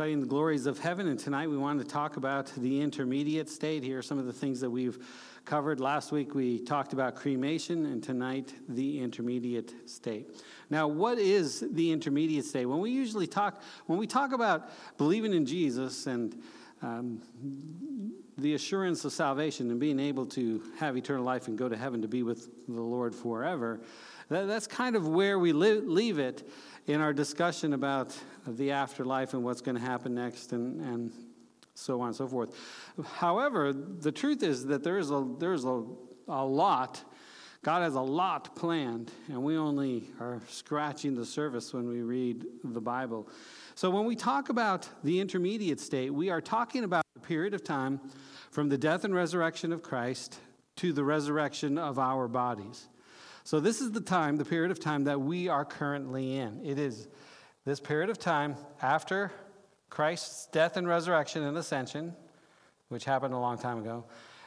studying the glories of heaven, and tonight we want to talk about the intermediate state. Here are some of the things that we've covered. Last week we talked about cremation, and tonight the intermediate state. Now, what is the intermediate state? When we usually talk, when we talk about believing in Jesus and um, the assurance of salvation and being able to have eternal life and go to heaven to be with the Lord forever, that, that's kind of where we li- leave it in our discussion about the afterlife and what's going to happen next and, and so on and so forth. However, the truth is that there is a, there's a, a lot. God has a lot planned, and we only are scratching the surface when we read the Bible. So, when we talk about the intermediate state, we are talking about a period of time from the death and resurrection of Christ to the resurrection of our bodies. So, this is the time, the period of time that we are currently in. It is this period of time after Christ's death and resurrection and ascension, which happened a long time ago,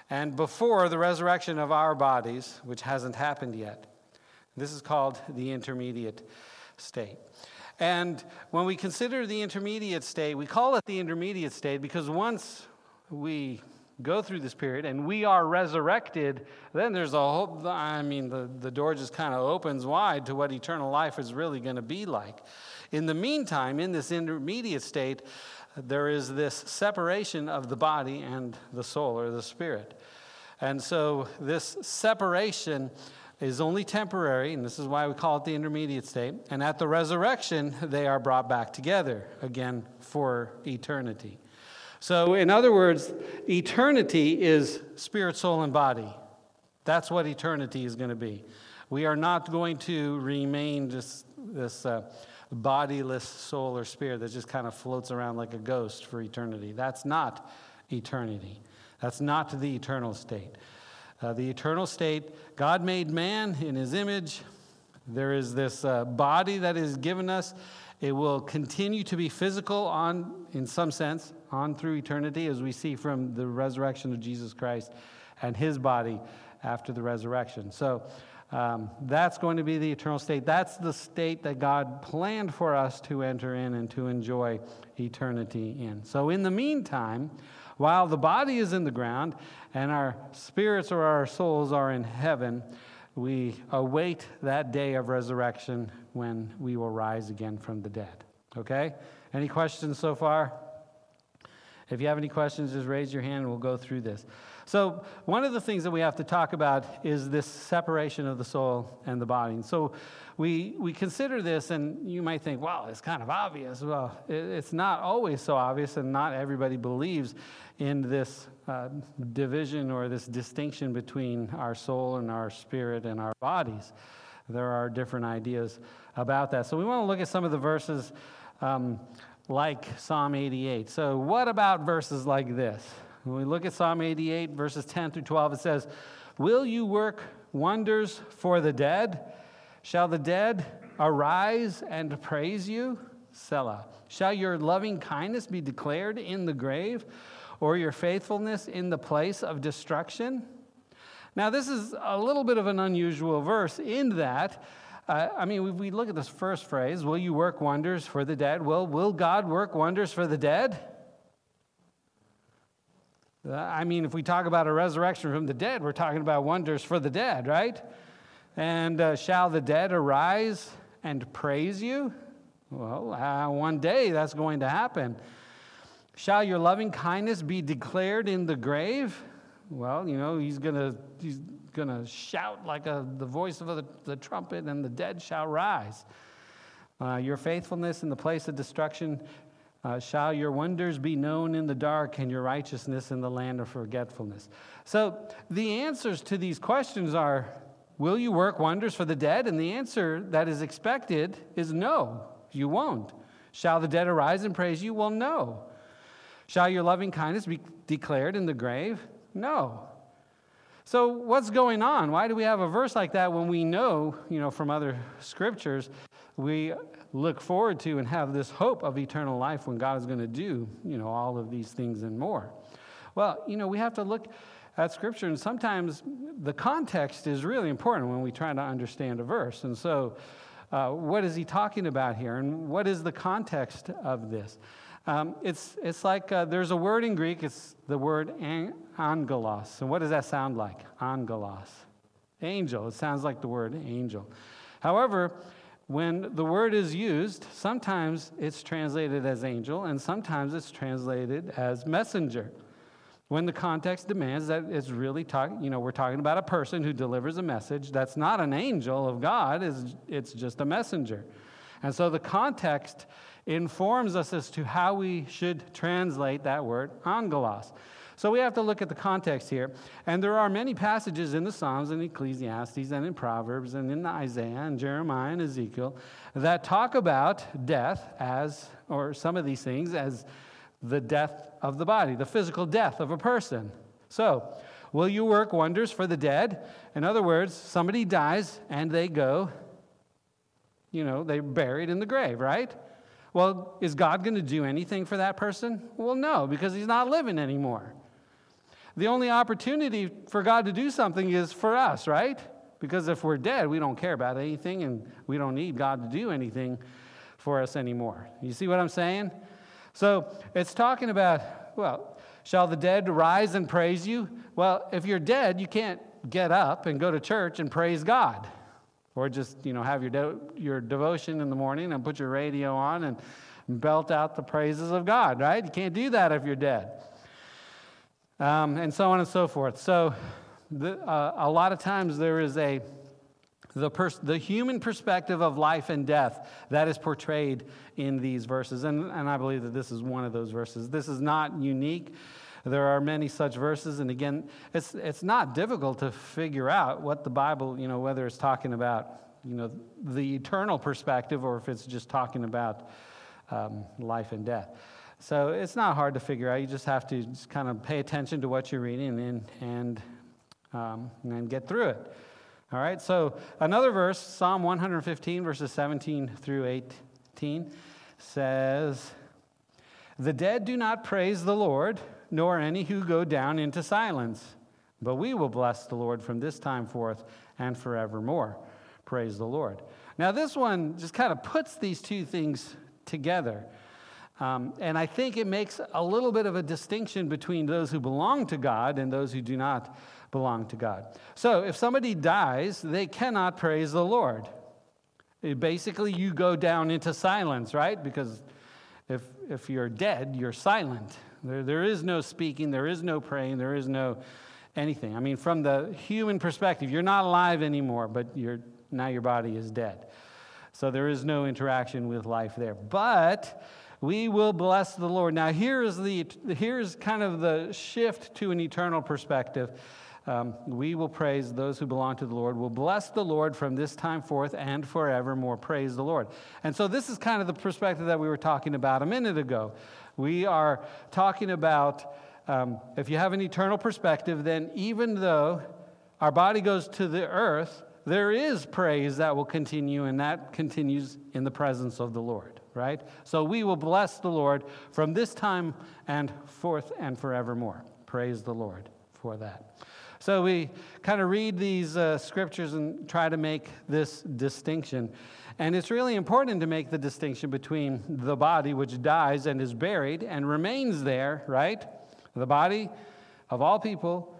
and before the resurrection of our bodies, which hasn't happened yet. This is called the intermediate state. And when we consider the intermediate state, we call it the intermediate state because once we go through this period and we are resurrected, then there's a whole, I mean, the, the door just kind of opens wide to what eternal life is really going to be like. In the meantime, in this intermediate state, there is this separation of the body and the soul or the spirit. And so this separation is only temporary, and this is why we call it the intermediate state. And at the resurrection, they are brought back together again for eternity. So, in other words, eternity is spirit, soul, and body. That's what eternity is going to be. We are not going to remain just this uh, bodiless soul or spirit that just kind of floats around like a ghost for eternity. That's not eternity. That's not the eternal state. Uh, the eternal state, God made man in his image. There is this uh, body that is given us. It will continue to be physical on, in some sense, on through eternity, as we see from the resurrection of Jesus Christ and his body after the resurrection. So um, that's going to be the eternal state. That's the state that God planned for us to enter in and to enjoy eternity in. So, in the meantime, while the body is in the ground and our spirits or our souls are in heaven, we await that day of resurrection when we will rise again from the dead. Okay? Any questions so far? If you have any questions, just raise your hand and we'll go through this. So, one of the things that we have to talk about is this separation of the soul and the body. And so, we, we consider this, and you might think, well, it's kind of obvious. Well, it, it's not always so obvious, and not everybody believes in this uh, division or this distinction between our soul and our spirit and our bodies. There are different ideas about that. So, we want to look at some of the verses. Um, like Psalm 88. So, what about verses like this? When we look at Psalm 88, verses 10 through 12, it says, Will you work wonders for the dead? Shall the dead arise and praise you? Selah. Shall your loving kindness be declared in the grave, or your faithfulness in the place of destruction? Now, this is a little bit of an unusual verse in that uh, I mean, we, we look at this first phrase, will you work wonders for the dead? Well, will God work wonders for the dead? I mean, if we talk about a resurrection from the dead, we're talking about wonders for the dead, right? And uh, shall the dead arise and praise you? Well, uh, one day that's going to happen. Shall your loving kindness be declared in the grave? Well, you know, he's going to he's to shout like a, the voice of the, the, trumpet, and the dead shall rise. Uh, your faithfulness in the place of destruction uh, shall your wonders be known in the dark, and your righteousness in the land of forgetfulness. So, the answers to these questions are Will you work wonders for the dead? And the answer that is expected is no, you won't. Shall the dead arise and praise you? Well, no. Shall your loving kindness be declared in the grave? No. So, what's going on? Why do we have a verse like that when we know, you know, from other scriptures, we look forward to and have this hope of eternal life when God is going to do, you know, all of these things and more? Well, you know, we have to look at scripture, and sometimes the context is really important when we try to understand a verse. And so, uh, what is he talking about here, and what is the context of this? Um, it's, it's like uh, there's a word in Greek, it's the word angelos. And what does that sound like? Angelos. Angel. It sounds like the word angel. However, when the word is used, sometimes it's translated as angel and sometimes it's translated as messenger. When the context demands that it's really talking, you know, we're talking about a person who delivers a message that's not an angel of God, it's, it's just a messenger. And so the context informs us as to how we should translate that word angelos. So we have to look at the context here. And there are many passages in the Psalms and Ecclesiastes and in Proverbs and in Isaiah and Jeremiah and Ezekiel that talk about death as, or some of these things, as the death of the body, the physical death of a person. So, will you work wonders for the dead? In other words, somebody dies and they go, you know, they're buried in the grave, right? Well, is God going to do anything for that person? Well, no, because he's not living anymore. The only opportunity for God to do something is for us, right? Because if we're dead, we don't care about anything and we don't need God to do anything for us anymore. You see what I'm saying? So it's talking about, well, shall the dead rise and praise you? Well, if you're dead, you can't get up and go to church and praise God. Or just, you know, have your, de- your devotion in the morning and put your radio on and belt out the praises of God, right? You can't do that if you're dead um, and so on and so forth. So, the, uh, a lot of times there is a the, pers- the human perspective of life and death that is portrayed in these verses. And, and I believe that this is one of those verses. This is not unique. There are many such verses. And again, it's, it's not difficult to figure out what the Bible, you know, whether it's talking about, you know, the eternal perspective or if it's just talking about um, life and death. So it's not hard to figure out. You just have to just kind of pay attention to what you're reading and, and, um, and get through it. All right, so another verse, Psalm 115, verses 17 through 18, says, The dead do not praise the Lord, nor any who go down into silence. But we will bless the Lord from this time forth and forevermore. Praise the Lord. Now, this one just kind of puts these two things together. Um, and I think it makes a little bit of a distinction between those who belong to God and those who do not belong to God. So if somebody dies, they cannot praise the Lord. It basically, you go down into silence, right? Because if, if you're dead, you're silent. There, there is no speaking, there is no praying, there is no anything. I mean, from the human perspective, you're not alive anymore, but you're, now your body is dead. So there is no interaction with life there. But we will bless the Lord. Now, here is the here's kind of the shift to an eternal perspective. Um, we will praise those who belong to the Lord. We'll bless the Lord from this time forth and forevermore. Praise the Lord. And so, this is kind of the perspective that we were talking about a minute ago. We are talking about um, if you have an eternal perspective, then even though our body goes to the earth, there is praise that will continue, and that continues in the presence of the Lord right? So we will bless the Lord from this time and forth and forevermore. Praise the Lord for that. So we kind of read these uh, scriptures and try to make this distinction. And it's really important to make the distinction between the body, which dies and is buried and remains there, right? The body of all people,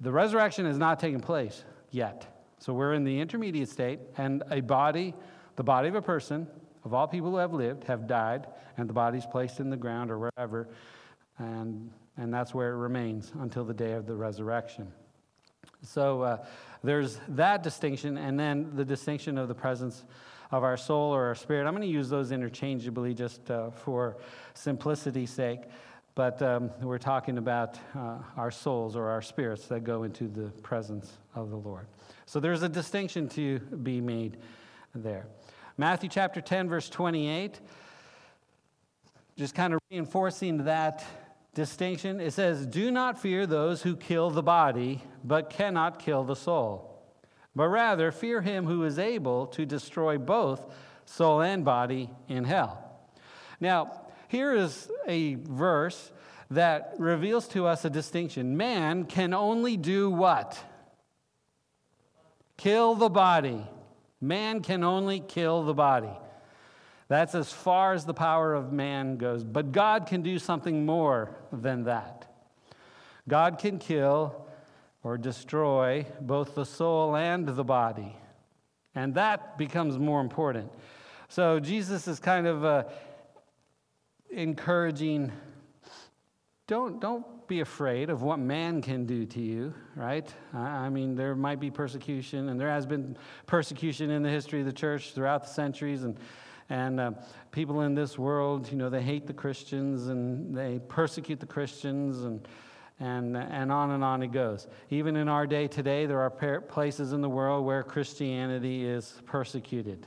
the resurrection has not taken place yet. So we're in the intermediate state, and a body, the body of a person, of all people who have lived have died, and the body's placed in the ground or wherever, and, and that's where it remains until the day of the resurrection. So uh, there's that distinction, and then the distinction of the presence of our soul or our spirit. I'm going to use those interchangeably just uh, for simplicity's sake, but um, we're talking about uh, our souls or our spirits that go into the presence of the Lord. So there's a distinction to be made there. Matthew chapter 10, verse 28, just kind of reinforcing that distinction. It says, Do not fear those who kill the body, but cannot kill the soul, but rather fear him who is able to destroy both soul and body in hell. Now, here is a verse that reveals to us a distinction. Man can only do what? Kill the body. Man can only kill the body. That's as far as the power of man goes. But God can do something more than that. God can kill or destroy both the soul and the body. And that becomes more important. So Jesus is kind of uh, encouraging don't, don't be afraid of what man can do to you, right? I mean, there might be persecution, and there has been persecution in the history of the church throughout the centuries, and and uh, people in this world, you know, they hate the Christians and they persecute the Christians and, and, and on and on it goes. Even in our day today, there are places in the world where Christianity is persecuted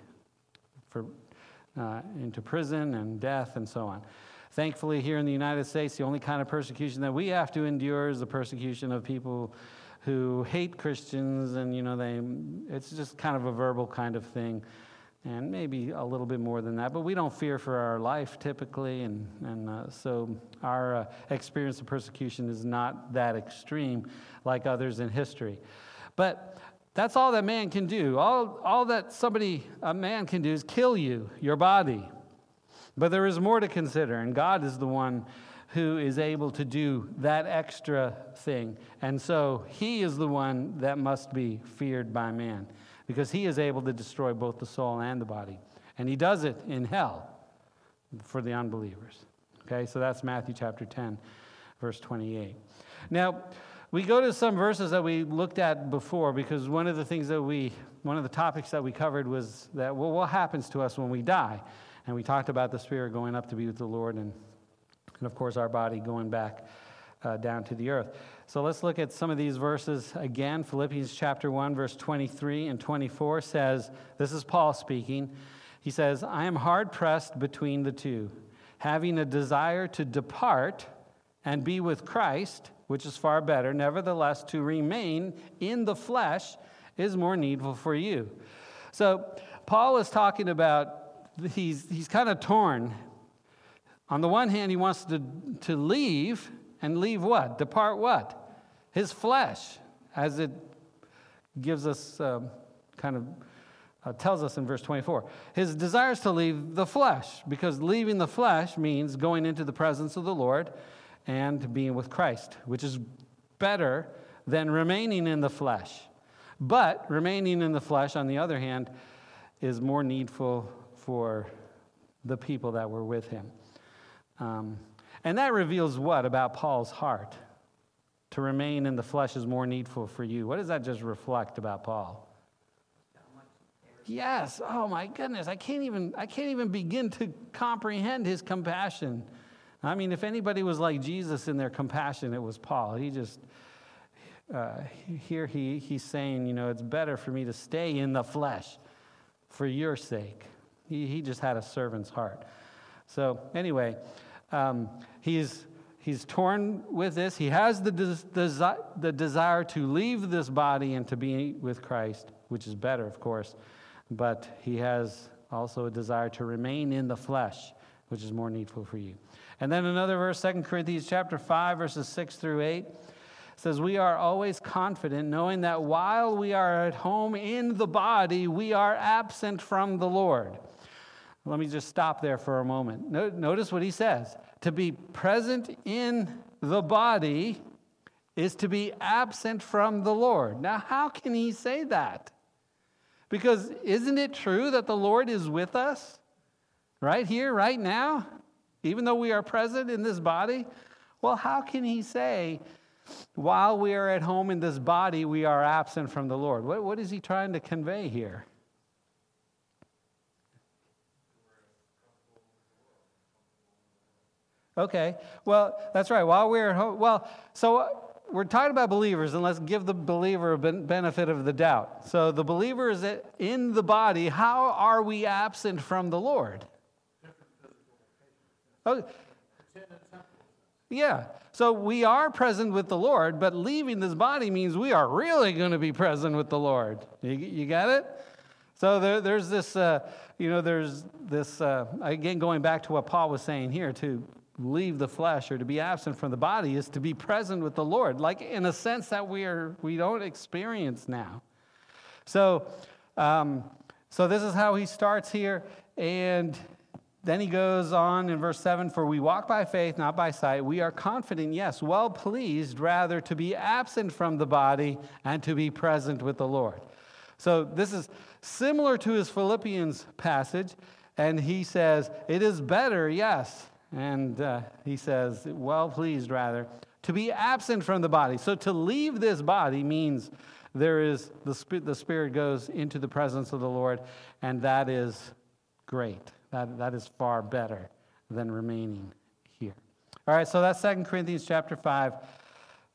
for, uh, into prison and death and so on. Thankfully, here in the United States, the only kind of persecution that we have to endure is the persecution of people who hate Christians, and you know, they, it's just kind of a verbal kind of thing and maybe a little bit more than that. But we don't fear for our life typically, and, and uh, so our uh, experience of persecution is not that extreme like others in history. But that's all that man can do. All, all that somebody, a man can do is kill you, your body. But there is more to consider, and God is the one who is able to do that extra thing. And so he is the one that must be feared by man because he is able to destroy both the soul and the body. And he does it in hell for the unbelievers. Okay, so that's Matthew chapter 10, verse 28. Now, we go to some verses that we looked at before because one of the things that we, one of the topics that we covered was that, well, what happens to us when we die? And we talked about the spirit going up to be with the Lord and, and of course, our body going back uh, down to the earth. So let's look at some of these verses again. Philippians chapter 1, verse 23 and 24 says, This is Paul speaking. He says, I am hard pressed between the two, having a desire to depart and be with Christ, which is far better. Nevertheless, to remain in the flesh is more needful for you. So Paul is talking about, he's, he's kind of torn. On the one hand, he wants to, to leave and leave what? Depart what? His flesh, as it gives us um, kind of uh, tells us in verse 24. His desires to leave the flesh, because leaving the flesh means going into the presence of the Lord and being with Christ, which is better than remaining in the flesh. But remaining in the flesh, on the other hand, is more needful for the people that were with him. Um, and that reveals what about Paul's heart? To remain in the flesh is more needful for you. What does that just reflect about Paul? Yes. Oh my goodness. I can't even I can't even begin to comprehend his compassion. I mean, if anybody was like Jesus in their compassion, it was Paul. He just uh, here he, he's saying, you know, it's better for me to stay in the flesh for your sake. He, he just had a servant's heart. So, anyway, um, he's, he's torn with this. He has the, des- the desire to leave this body and to be with Christ, which is better, of course. But he has also a desire to remain in the flesh, which is more needful for you. And then another verse, 2 Corinthians chapter 5, verses 6 through 8 says, We are always confident, knowing that while we are at home in the body, we are absent from the Lord. Let me just stop there for a moment. Notice what he says to be present in the body is to be absent from the Lord. Now, how can he say that? Because isn't it true that the Lord is with us right here, right now, even though we are present in this body? Well, how can he say, while we are at home in this body, we are absent from the Lord? What, what is he trying to convey here? Okay, well, that's right. While we're home, well, so we're talking about believers, and let's give the believer a benefit of the doubt. So the believer is in the body. How are we absent from the Lord? Oh, yeah. So we are present with the Lord, but leaving this body means we are really going to be present with the Lord. You, you got it? So there, there's this, uh, you know, there's this, uh, again, going back to what Paul was saying here, too leave the flesh or to be absent from the body is to be present with the Lord, like in a sense that we are we don't experience now. So, um, so this is how he starts here, and then he goes on in verse 7 For we walk by faith, not by sight. We are confident, yes, well pleased, rather to be absent from the body and to be present with the Lord. So this is similar to his Philippians passage. And he says, It is better, yes. And uh, he says, Well pleased, rather, to be absent from the body. So to leave this body means there is the, the spirit goes into the presence of the Lord, and that is great. That, that is far better than remaining here. All right, so that's 2 Corinthians chapter 5,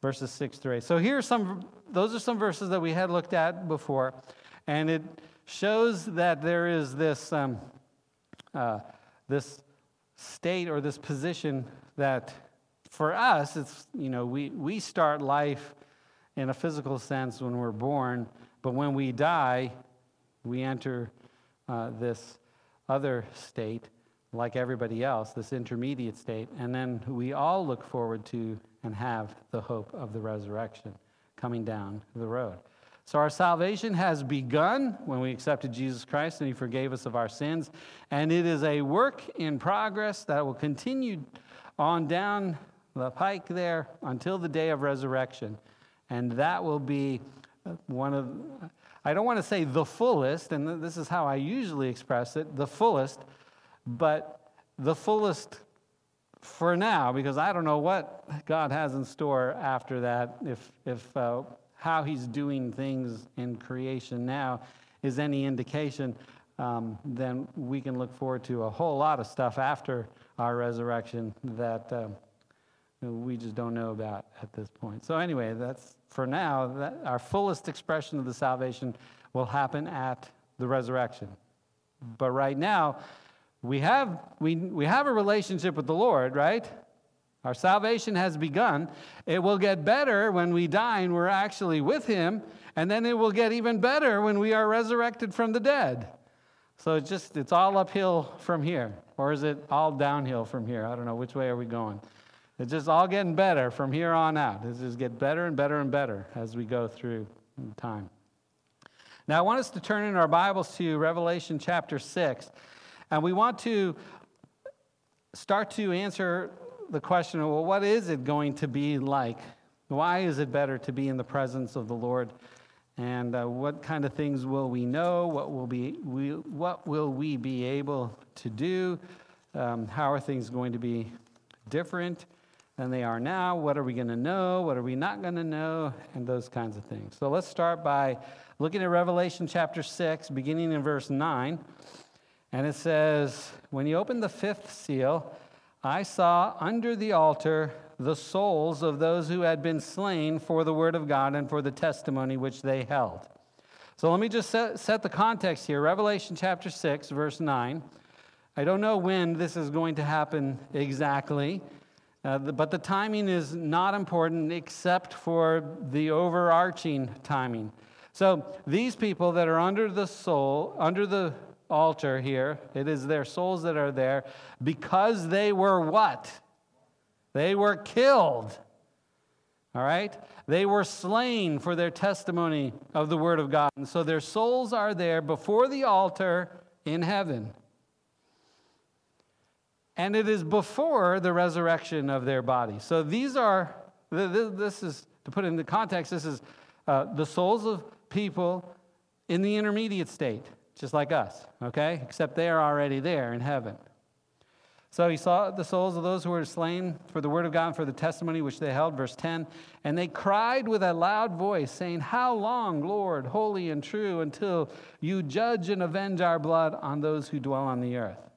verses 6 through 8. So here are some, those are some verses that we had looked at before, and it shows that there is this, um, uh, this state or this position that for us, it's, you know, we, we start life in a physical sense when we're born, but when we die, we enter uh, this other state like everybody else, this intermediate state, and then we all look forward to and have the hope of the resurrection coming down the road. So our salvation has begun when we accepted Jesus Christ and He forgave us of our sins, and it is a work in progress that will continue on down the pike there until the day of resurrection. And that will be one of I don't want to say the fullest, and this is how I usually express it the fullest, but the fullest for now, because I don't know what God has in store after that, if, if uh, how He's doing things in creation now is any indication, um, then we can look forward to a whole lot of stuff after our resurrection that uh, we just don't know about at this point. So, anyway, that's for now, that our fullest expression of the salvation will happen at the resurrection. But right now, we have, we, we have a relationship with the Lord, right? Our salvation has begun. It will get better when we die and we're actually with Him, and then it will get even better when we are resurrected from the dead. So it's just, it's all uphill from here. Or is it all downhill from here? I don't know. Which way are we going? It's just all getting better from here on out. It just get better and better and better as we go through time. Now, I want us to turn in our Bibles to Revelation chapter 6, and we want to start to answer the question of, well, what is it going to be like? Why is it better to be in the presence of the Lord? And uh, what kind of things will we know? What will, be, we, what will we be able to do? Um, how are things going to be different? than they are now. What are we going to know? What are we not going to know? And those kinds of things. So let's start by looking at Revelation chapter 6, beginning in verse 9. And it says, When he opened the fifth seal, I saw under the altar the souls of those who had been slain for the word of God and for the testimony which they held. So let me just set, set the context here. Revelation chapter 6, verse 9. I don't know when this is going to happen exactly. Uh, but the timing is not important except for the overarching timing. So these people that are under the soul, under the altar here, it is their souls that are there because they were what? They were killed. All right? They were slain for their testimony of the Word of God. And so their souls are there before the altar in heaven. And it is before the resurrection of their body. So these are, this is, to put it into context, this is uh, the souls of people in the intermediate state, just like us, okay? Except they are already there in heaven. So he saw the souls of those who were slain for the word of God and for the testimony which they held, verse 10. And they cried with a loud voice, saying, How long, Lord, holy and true, until you judge and avenge our blood on those who dwell on the earth?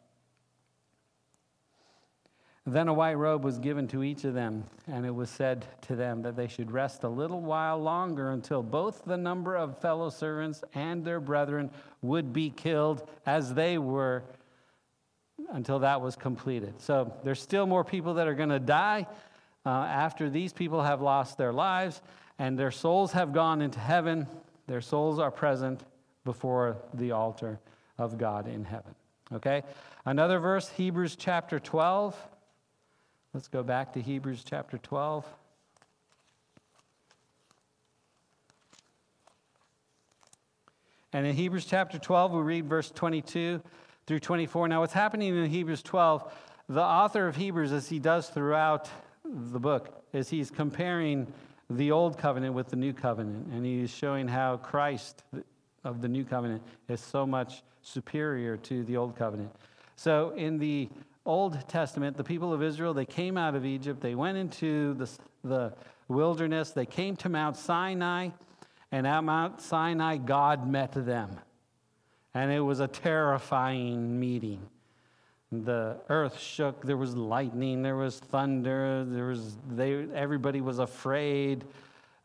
Then a white robe was given to each of them, and it was said to them that they should rest a little while longer until both the number of fellow servants and their brethren would be killed as they were until that was completed. So there's still more people that are going to die uh, after these people have lost their lives and their souls have gone into heaven. Their souls are present before the altar of God in heaven. Okay? Another verse, Hebrews chapter 12. Let's go back to Hebrews chapter 12. And in Hebrews chapter 12, we read verse 22 through 24. Now, what's happening in Hebrews 12, the author of Hebrews, as he does throughout the book, is he's comparing the old covenant with the new covenant, and he's showing how Christ of the new covenant is so much superior to the old covenant. So, in the Old Testament, the people of Israel, they came out of Egypt, they went into the, the wilderness, they came to Mount Sinai, and at Mount Sinai, God met them. And it was a terrifying meeting. The earth shook, there was lightning, there was thunder, there was, they, everybody was afraid.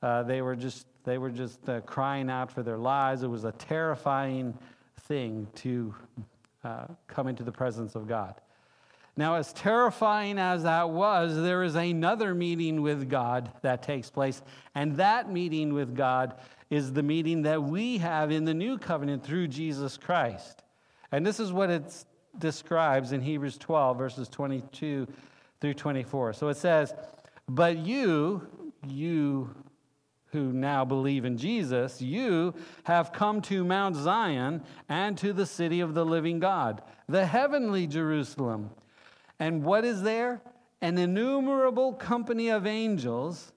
Uh, they were just, they were just uh, crying out for their lives. It was a terrifying thing to uh, come into the presence of God. Now, as terrifying as that was, there is another meeting with God that takes place. And that meeting with God is the meeting that we have in the new covenant through Jesus Christ. And this is what it describes in Hebrews 12, verses 22 through 24. So it says, But you, you who now believe in Jesus, you have come to Mount Zion and to the city of the living God, the heavenly Jerusalem and what is there? An innumerable company of angels,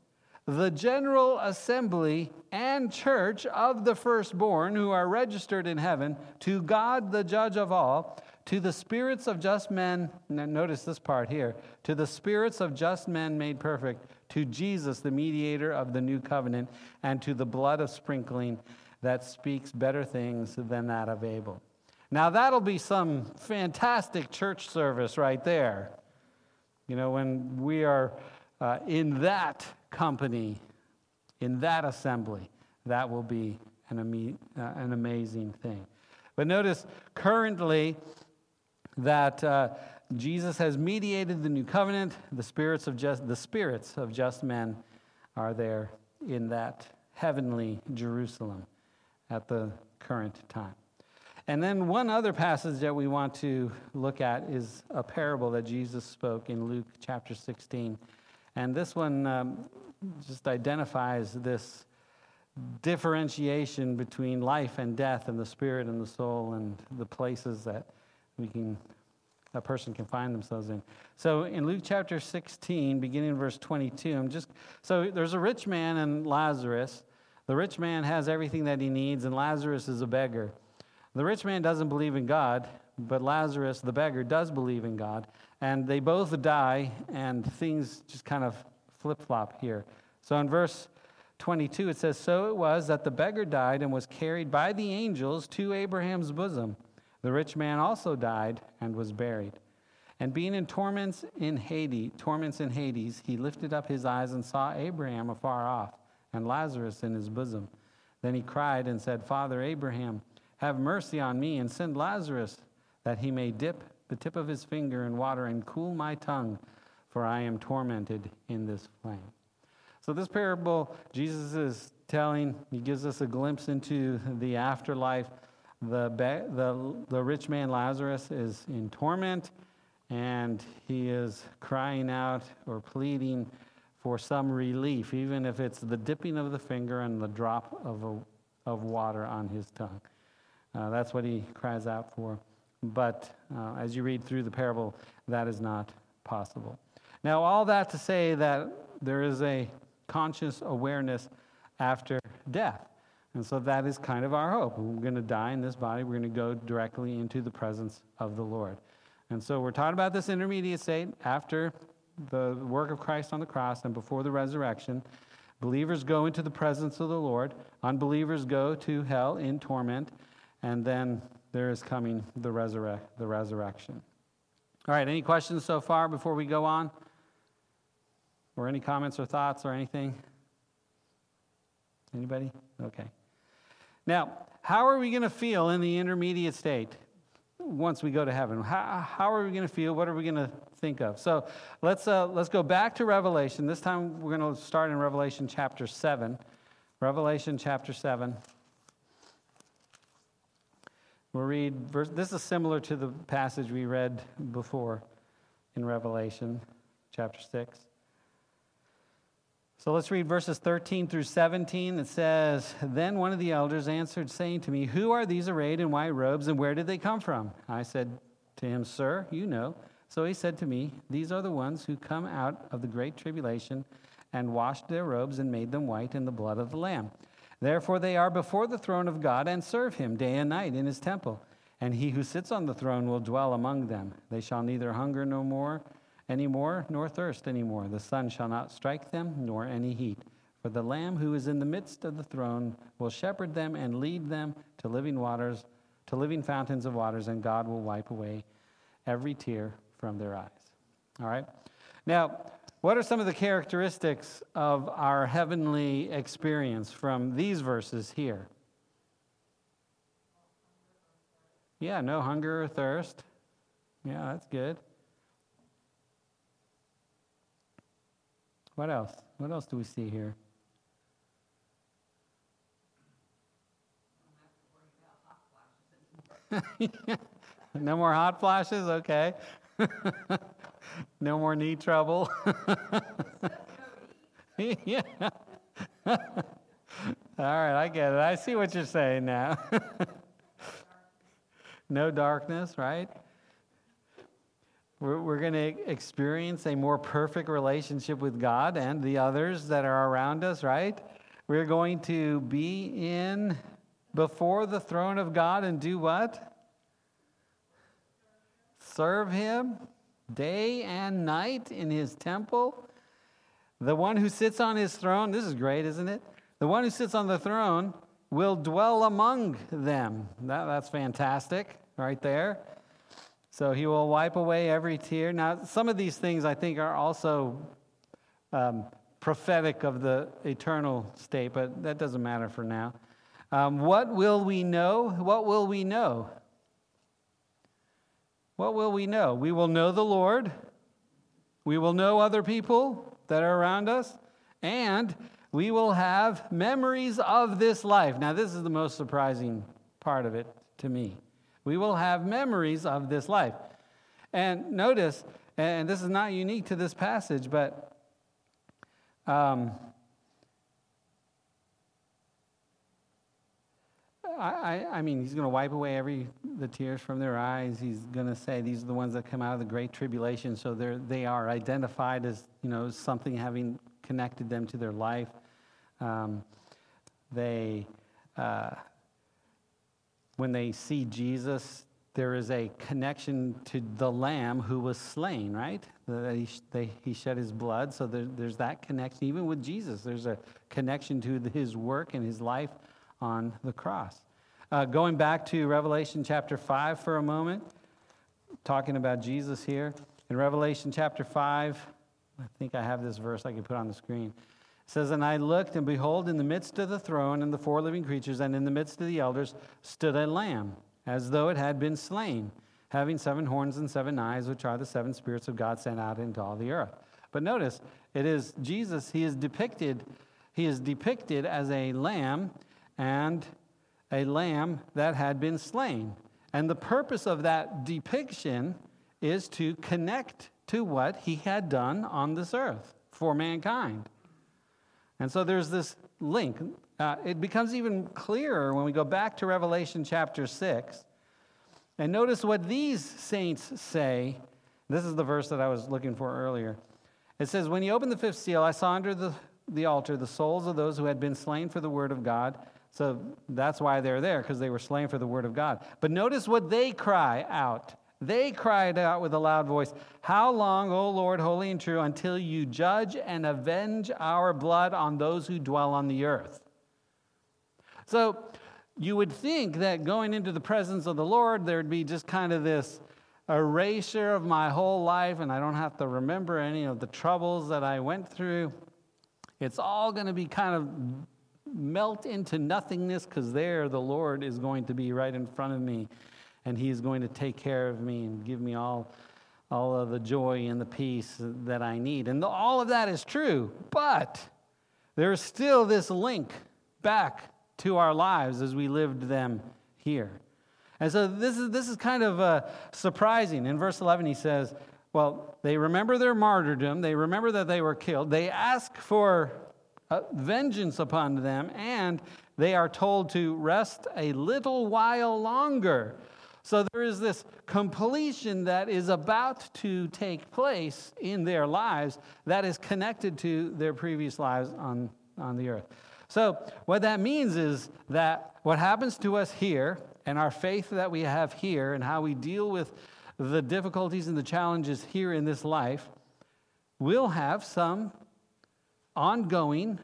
the general assembly and church of the firstborn who are registered in heaven, to God the judge of all, to the spirits of just men, notice this part here, to the spirits of just men made perfect, to Jesus, the mediator of the new covenant, and to the blood of sprinkling that speaks better things than that of Abel. Now, that'll be some fantastic church service right there. You know, when we are uh, in that company, in that assembly, that will be an, uh, an amazing thing. But notice currently that uh, Jesus has mediated the new covenant. The spirits of just the spirits of just men are there in that heavenly Jerusalem at the current time. And then one other passage that we want to look at is a parable that Jesus spoke in Luke chapter 16. And this one um, just identifies this differentiation between life and death and the spirit and the soul and the places that we can a person can find themselves in. So in Luke chapter 16, beginning in verse 22, I'm just so there's a rich man and Lazarus. The rich man has everything that he needs, and Lazarus is a beggar. The rich man doesn't believe in God, but Lazarus, the beggar, does believe in God. And they both die, and things just kind of flip flop here. So in verse 22, it says, So it was that the beggar died and was carried by the angels to Abraham's bosom. The rich man also died and was buried. And being in torments in Hades, torments in Hades, he lifted up his eyes and saw Abraham afar off, and Lazarus in his bosom. Then he cried and said, Father Abraham, have mercy on me and send Lazarus that he may dip the tip of his finger in water and cool my tongue, for I am tormented in this flame. So, this parable, Jesus is telling, he gives us a glimpse into the afterlife. The, the, the rich man Lazarus is in torment, and he is crying out or pleading for some relief, even if it's the dipping of the finger and the drop of, a, of water on his tongue. Uh, that's what he cries out for. But uh, as you read through the parable, that is not possible. Now, all that to say that there is a conscious awareness after death. And so that is kind of our hope. We're going to die in this body, we're going to go directly into the presence of the Lord. And so we're talking about this intermediate state after the work of Christ on the cross and before the resurrection. Believers go into the presence of the Lord, unbelievers go to hell in torment and then there is coming the, resurre- the resurrection. All right, any questions so far before we go on? Or any comments or thoughts or anything? Anybody? Okay. Now, how are we going to feel in the intermediate state once we go to heaven? How, how are we going to feel? What are we going to think of? So let's, uh, let's go back to Revelation. This time we're going to start in Revelation chapter 7. Revelation chapter 7. We'll read, verse, this is similar to the passage we read before in Revelation chapter 6. So let's read verses 13 through 17. It says, Then one of the elders answered, saying to me, Who are these arrayed in white robes, and where did they come from? I said to him, Sir, you know. So he said to me, These are the ones who come out of the great tribulation and washed their robes and made them white in the blood of the Lamb. Therefore they are before the throne of God and serve him day and night in his temple. And he who sits on the throne will dwell among them. They shall neither hunger no more any more, nor thirst any more. The sun shall not strike them, nor any heat. For the Lamb who is in the midst of the throne will shepherd them and lead them to living waters, to living fountains of waters, and God will wipe away every tear from their eyes. All right? Now, what are some of the characteristics of our heavenly experience from these verses here? Yeah, no hunger or thirst. Yeah, that's good. What else? What else do we see here? no more hot flashes? Okay. no more knee trouble? yeah. All right, I get it. I see what you're saying now. no darkness, right? We're, we're going to experience a more perfect relationship with God and the others that are around us, right? We're going to be in before the throne of God and do what? Serve Him day and night in His temple. The one who sits on His throne, this is great, isn't it? The one who sits on the throne will dwell among them. That, that's fantastic right there. So he will wipe away every tear. Now, some of these things I think are also um, prophetic of the eternal state, but that doesn't matter for now. Um, what will we know? What will we know? What will we know? We will know the Lord. We will know other people that are around us. And we will have memories of this life. Now, this is the most surprising part of it to me. We will have memories of this life. And notice, and this is not unique to this passage, but um, I, I, mean, he's going to wipe away every the tears from their eyes. He's going to say these are the ones that come out of the great tribulation, so they're they are identified as you know something having connected them to their life. Um, they uh, when they see Jesus, there is a connection to the Lamb who was slain, right? He, they, he shed his blood, so there, there's that connection. Even with Jesus, there's a connection to his work and his life on the cross. Uh, going back to Revelation chapter 5 for a moment, talking about Jesus here. In Revelation chapter 5, I think I have this verse I can put on the screen says, And I looked, and behold, in the midst of the throne and the four living creatures, and in the midst of the elders, stood a lamb, as though it had been slain, having seven horns and seven eyes, which are the seven spirits of God sent out into all the earth. But notice, it is Jesus, he is depicted, he is depicted as a lamb and a lamb that had been slain. And the purpose of that depiction is to connect to what he had done on this earth for mankind. And so there's this link. Uh, it becomes even clearer when we go back to Revelation chapter 6. And notice what these saints say. This is the verse that I was looking for earlier. It says, When he opened the fifth seal, I saw under the, the altar the souls of those who had been slain for the word of God. So that's why they're there, because they were slain for the word of God. But notice what they cry out. They cried out with a loud voice, How long, O Lord, holy and true, until you judge and avenge our blood on those who dwell on the earth? So you would think that going into the presence of the Lord, there'd be just kind of this erasure of my whole life, and I don't have to remember any of the troubles that I went through. It's all going to be kind of melt into nothingness because there the Lord is going to be right in front of me and He is going to take care of me and give me all, all of the joy and the peace that I need. And the, all of that is true, but there is still this link back to our lives as we lived them here. And so this is, this is kind of uh, surprising. In verse 11, he says, Well, they remember their martyrdom, they remember that they were killed, they ask for vengeance upon them, and they are told to rest a little while longer. So there is this completion that is about to take place in their lives that is connected to their previous lives on, on the earth. So, what that means is that what happens to us here and our faith that we have here and how we deal with the difficulties and the challenges here in this life will have some ongoing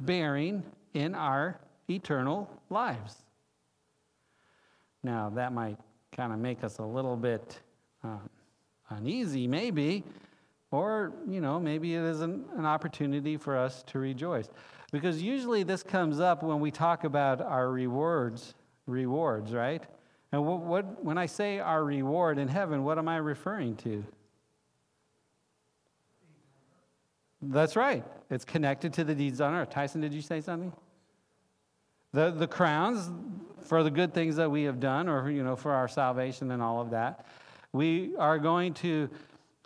bearing in our eternal lives. Now, that might kind of make us a little bit um, uneasy, maybe, or, you know, maybe it is an, an opportunity for us to rejoice. Because usually this comes up when we talk about our rewards, rewards, right? And what, what, when I say our reward in heaven, what am I referring to? That's right. It's connected to the deeds on earth. Tyson, did you say something? The, the crowns for the good things that we have done, or you know, for our salvation and all of that. We are going to,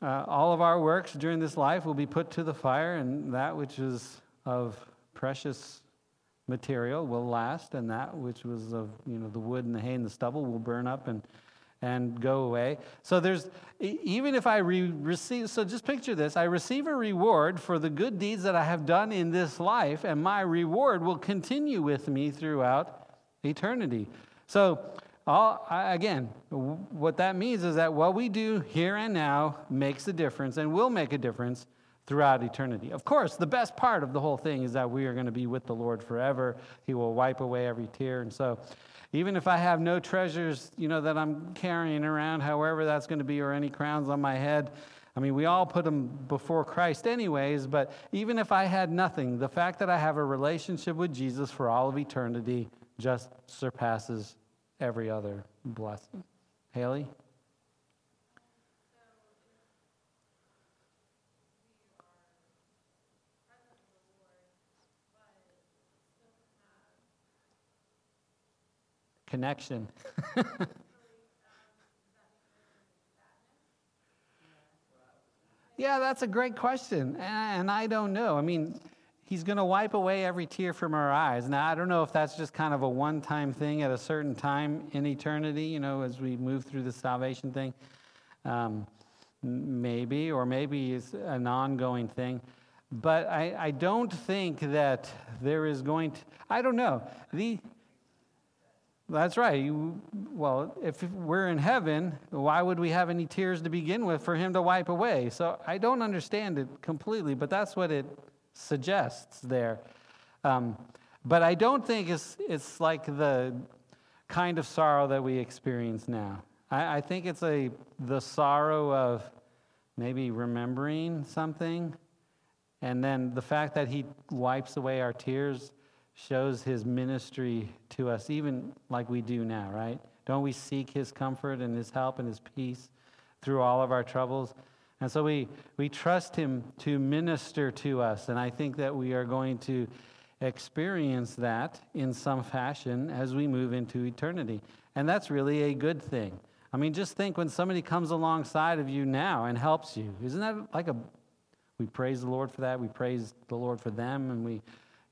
uh, all of our works during this life will be put to the fire, and that which is of precious material will last, and that which was of you know the wood and the hay and the stubble will burn up and and go away. So there's even if I re- receive so just picture this, I receive a reward for the good deeds that I have done in this life and my reward will continue with me throughout eternity. So all, again, what that means is that what we do here and now makes a difference and will make a difference throughout eternity. Of course, the best part of the whole thing is that we are going to be with the Lord forever. He will wipe away every tear. And so, even if I have no treasures, you know, that I'm carrying around, however that's going to be, or any crowns on my head, I mean, we all put them before Christ, anyways, but even if I had nothing, the fact that I have a relationship with Jesus for all of eternity just surpasses every other blessing. Haley? Connection. yeah, that's a great question. And I don't know. I mean, he's going to wipe away every tear from our eyes. Now, I don't know if that's just kind of a one time thing at a certain time in eternity, you know, as we move through the salvation thing. Um, maybe, or maybe it's an ongoing thing. But I, I don't think that there is going to, I don't know. The, that's right. You, well, if we're in heaven, why would we have any tears to begin with for him to wipe away? So I don't understand it completely, but that's what it suggests there. Um, but I don't think it's, it's like the kind of sorrow that we experience now. I, I think it's a, the sorrow of maybe remembering something, and then the fact that he wipes away our tears shows his ministry to us, even like we do now, right? Don't we seek his comfort and his help and his peace through all of our troubles? And so we, we trust him to minister to us. And I think that we are going to experience that in some fashion as we move into eternity. And that's really a good thing. I mean, just think when somebody comes alongside of you now and helps you. Isn't that like a, we praise the Lord for that? We praise the Lord for them. And we,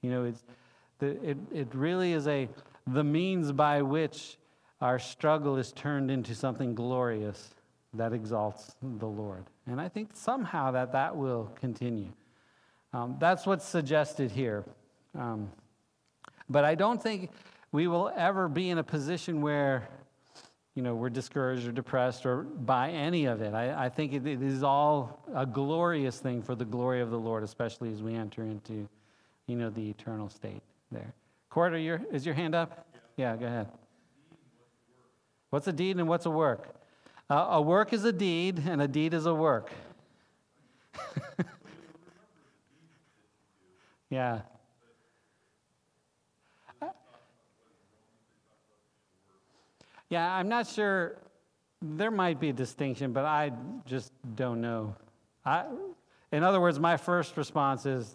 you know, it's, it, it really is a, the means by which our struggle is turned into something glorious that exalts the Lord. And I think somehow that that will continue. Um, that's what's suggested here. Um, but I don't think we will ever be in a position where, you know, we're discouraged or depressed or by any of it. I, I think it, it is all a glorious thing for the glory of the Lord, especially as we enter into, you know, the eternal state there. Court, your, is your hand up? Yeah, yeah go ahead. What's a deed and what's a work? Uh, a work is a deed, and a deed is a work. yeah. Yeah, I'm not sure. There might be a distinction, but I just don't know. I, in other words, my first response is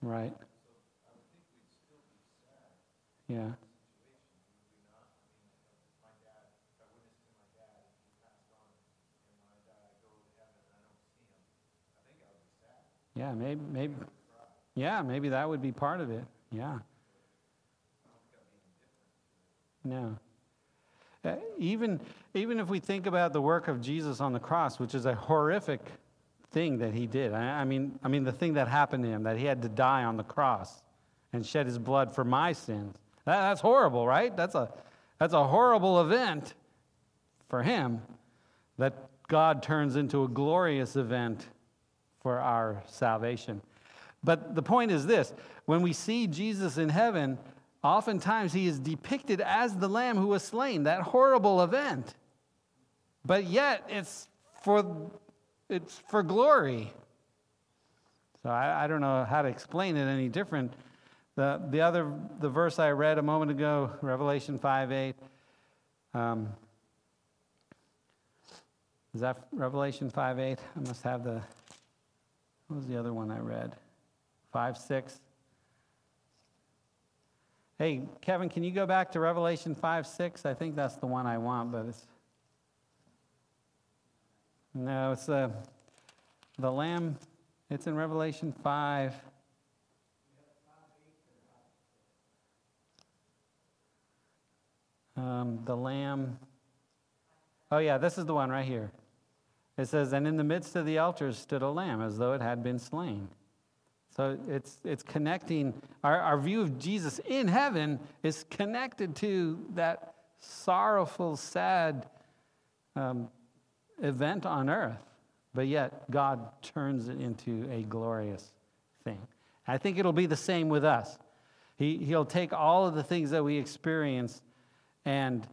Right. Yeah. Yeah, maybe, maybe, yeah, maybe that would be part of it. Yeah. No. Uh, even, even if we think about the work of Jesus on the cross, which is a horrific thing that he did. I, mean, I mean, the thing that happened to him, that he had to die on the cross and shed his blood for my sins. That, that's horrible, right? That's a, that's a horrible event for him that God turns into a glorious event for our salvation. But the point is this when we see Jesus in heaven, oftentimes he is depicted as the lamb who was slain, that horrible event. But yet it's for it's for glory. So I, I don't know how to explain it any different. The, the other the verse I read a moment ago, Revelation 5 8. Um, is that Revelation 5 8? I must have the. What was the other one I read? 5 6. Hey, Kevin, can you go back to Revelation 5 6? I think that's the one I want, but it's. No, it's the, the Lamb. It's in Revelation 5. Um, the Lamb. Oh, yeah, this is the one right here. It says, And in the midst of the altars stood a lamb as though it had been slain. So it's, it's connecting, our, our view of Jesus in heaven is connected to that sorrowful, sad um, event on earth, but yet God turns it into a glorious thing. I think it'll be the same with us. He, he'll take all of the things that we experience, and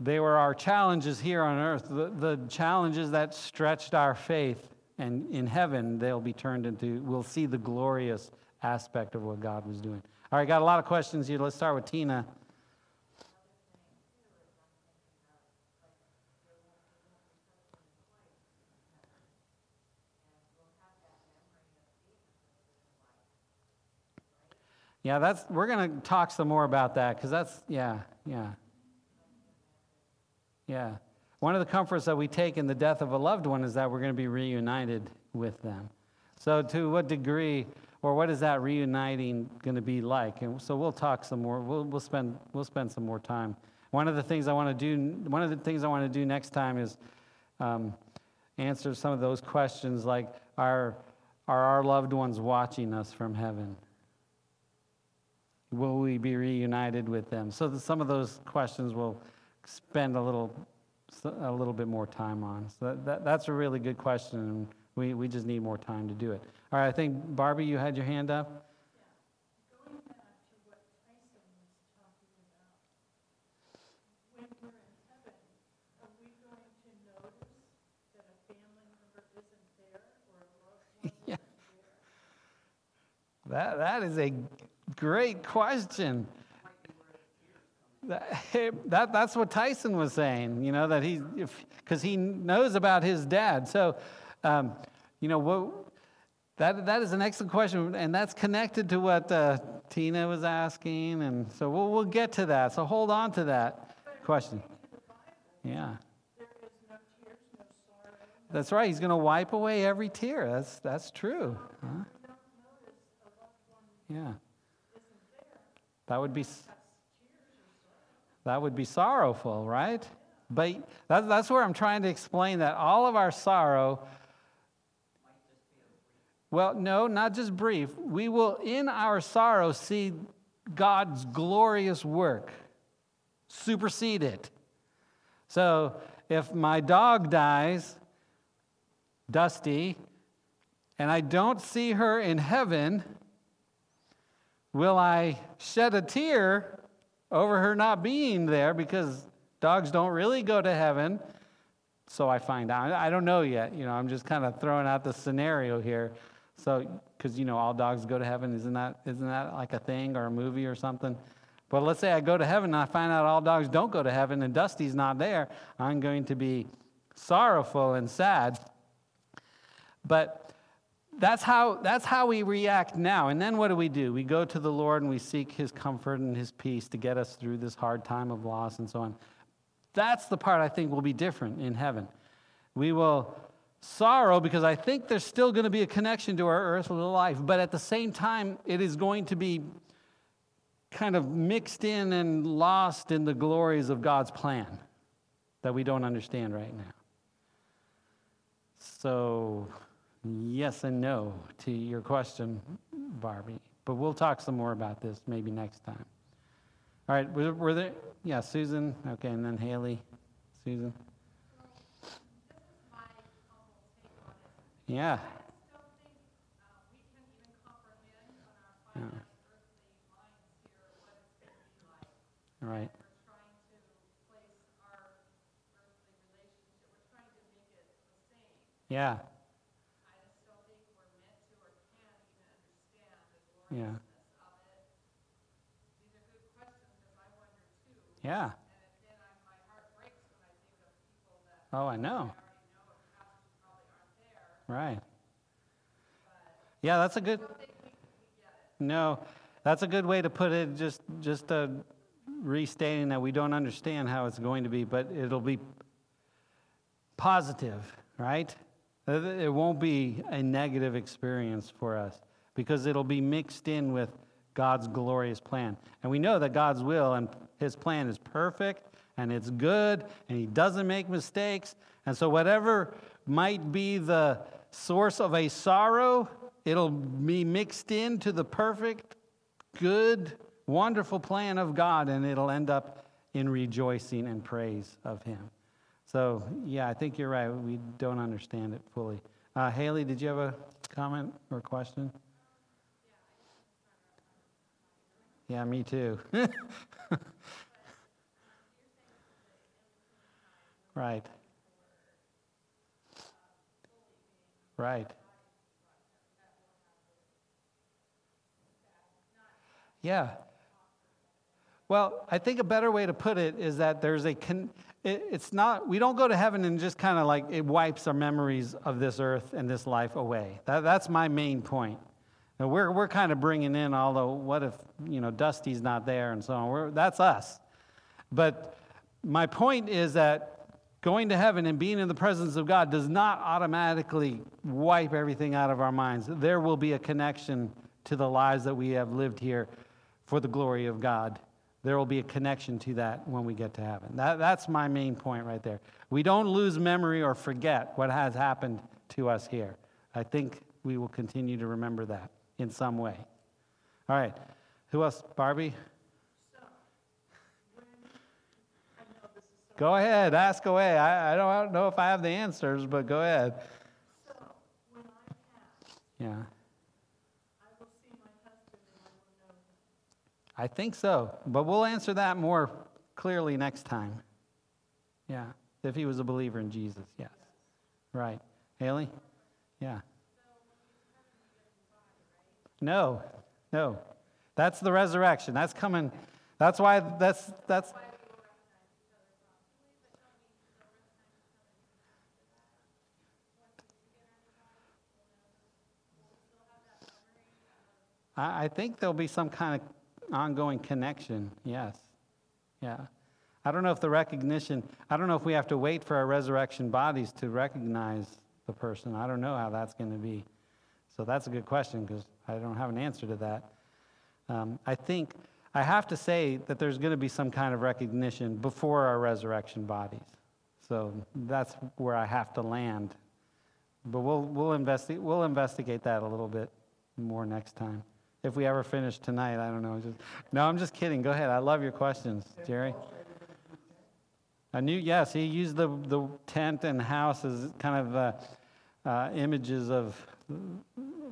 they were our challenges here on earth, the, the challenges that stretched our faith. And in heaven, they'll be turned into, we'll see the glorious aspect of what God was doing. All right, got a lot of questions here. Let's start with Tina. Yeah, that's we're going to talk some more about that because that's yeah, yeah. Yeah. One of the comforts that we take in the death of a loved one is that we're going to be reunited with them. So to what degree or what is that reuniting going to be like? And so we'll talk some more. We'll, we'll spend we'll spend some more time. One of the things I want to do one of the things I want to do next time is um, answer some of those questions like are are our loved ones watching us from heaven? Will we be reunited with them? So some of those questions we'll spend a little, a little bit more time on. So that, that, that's a really good question, and we, we just need more time to do it. All right, I think, Barbie, you had your hand up. Yeah. That, that is a Great question. That, that, that's what Tyson was saying, you know, that he, because he knows about his dad. So, um, you know, what, that, that is an excellent question, and that's connected to what uh, Tina was asking, and so we'll, we'll get to that. So hold on to that question. Yeah. That's right. He's going to wipe away every tear. That's, that's true. Huh? Yeah. That would be that would be sorrowful, right? But that, that's where I'm trying to explain that all of our sorrow, well, no, not just brief. We will, in our sorrow, see God's glorious work supersede it. So if my dog dies, Dusty, and I don't see her in heaven, Will I shed a tear over her not being there because dogs don't really go to heaven? So I find out. I don't know yet. You know, I'm just kind of throwing out the scenario here. So, because you know, all dogs go to heaven. Isn't that isn't that like a thing or a movie or something? But let's say I go to heaven and I find out all dogs don't go to heaven and Dusty's not there. I'm going to be sorrowful and sad. But that's how, that's how we react now. And then what do we do? We go to the Lord and we seek his comfort and his peace to get us through this hard time of loss and so on. That's the part I think will be different in heaven. We will sorrow because I think there's still going to be a connection to our earthly life, but at the same time, it is going to be kind of mixed in and lost in the glories of God's plan that we don't understand right now. So, yes and no to your question, Barbie. But we'll talk some more about this maybe next time. All right, were, were there? Yeah, Susan. Okay, and then Haley. Susan. Yeah. Yeah. Right. Yeah. Yeah. Yeah. Oh, I know. Right. Yeah, that's a good. No, that's a good way to put it. Just, just uh, restating that we don't understand how it's going to be, but it'll be positive, right? It won't be a negative experience for us because it'll be mixed in with God's glorious plan. And we know that God's will and His plan is perfect and it's good and He doesn't make mistakes. And so, whatever might be the source of a sorrow, it'll be mixed into the perfect, good, wonderful plan of God and it'll end up in rejoicing and praise of Him. So, yeah, I think you're right. We don't understand it fully. Uh, Haley, did you have a comment or question? Yeah, me too. right. Right. Yeah. Well, I think a better way to put it is that there's a con- it, it's not we don't go to heaven and just kind of like it wipes our memories of this earth and this life away. That, that's my main point. Now we're we're kind of bringing in although what if you know Dusty's not there and so on. We're, that's us. But my point is that going to heaven and being in the presence of God does not automatically wipe everything out of our minds. There will be a connection to the lives that we have lived here for the glory of God there will be a connection to that when we get to heaven. That, that's my main point right there. We don't lose memory or forget what has happened to us here. I think we will continue to remember that in some way. All right. Who else? Barbie? Go ahead, ask away. I, I, don't, I don't know if I have the answers, but go ahead. So, yeah. I think so, but we'll answer that more clearly next time. Yeah, if he was a believer in Jesus, yes. Right. Haley? Yeah. No, no. That's the resurrection. That's coming. That's why that's that's I, think there'll be some kind of ongoing connection, yes. Yeah. I don't know if the recognition, I don't know if we have to wait for our resurrection bodies to recognize the person. I don't know how that's going to be. So that's a good question because I don't have an answer to that. Um, I think I have to say that there's going to be some kind of recognition before our resurrection bodies. So that's where I have to land. But we'll, we'll, investi- we'll investigate that a little bit more next time. If we ever finish tonight, I don't know. Just, no, I'm just kidding. Go ahead. I love your questions, Jerry. I knew, yes, he used the, the tent and house as kind of uh, uh, images of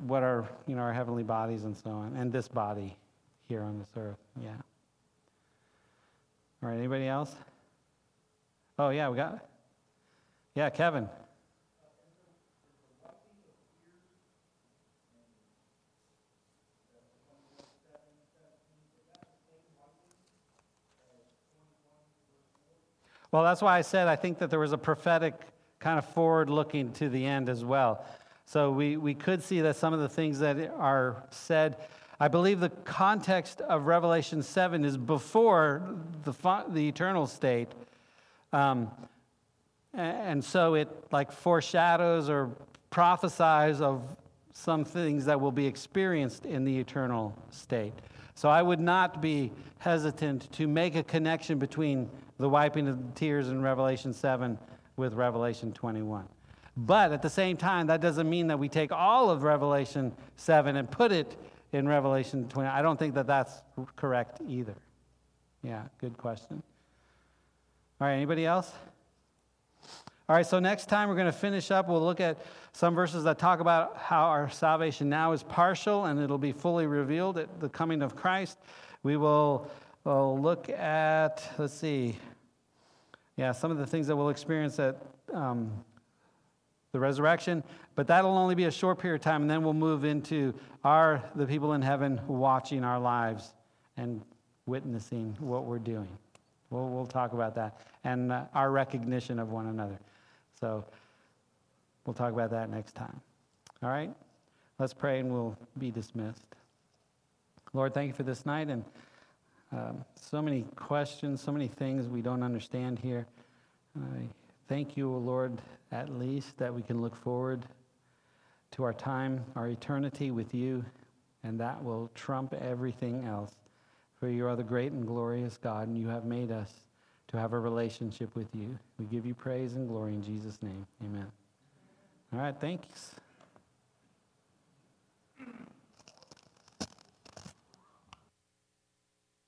what are, you know, our heavenly bodies and so on, and this body here on this earth. Yeah. All right, anybody else? Oh, yeah, we got, yeah, Kevin. Well, that's why I said I think that there was a prophetic kind of forward looking to the end as well. So we, we could see that some of the things that are said, I believe the context of Revelation 7 is before the, the eternal state. Um, and so it like foreshadows or prophesies of some things that will be experienced in the eternal state. So I would not be hesitant to make a connection between the wiping of tears in Revelation 7 with Revelation 21. But at the same time, that doesn't mean that we take all of Revelation 7 and put it in Revelation 20. I don't think that that's correct either. Yeah, good question. All right, anybody else? All right, so next time we're going to finish up. We'll look at some verses that talk about how our salvation now is partial and it'll be fully revealed at the coming of Christ. We will we'll look at, let's see, yeah, some of the things that we'll experience at um, the resurrection, but that'll only be a short period of time, and then we'll move into are the people in heaven watching our lives and witnessing what we're doing. We'll, we'll talk about that and uh, our recognition of one another. So we'll talk about that next time. All right? Let's pray and we'll be dismissed. Lord, thank you for this night and um, so many questions, so many things we don't understand here. I thank you, Lord, at least that we can look forward to our time, our eternity with you, and that will trump everything else. For you are the great and glorious God, and you have made us to have a relationship with you. We give you praise and glory in Jesus' name. Amen. All right, thanks.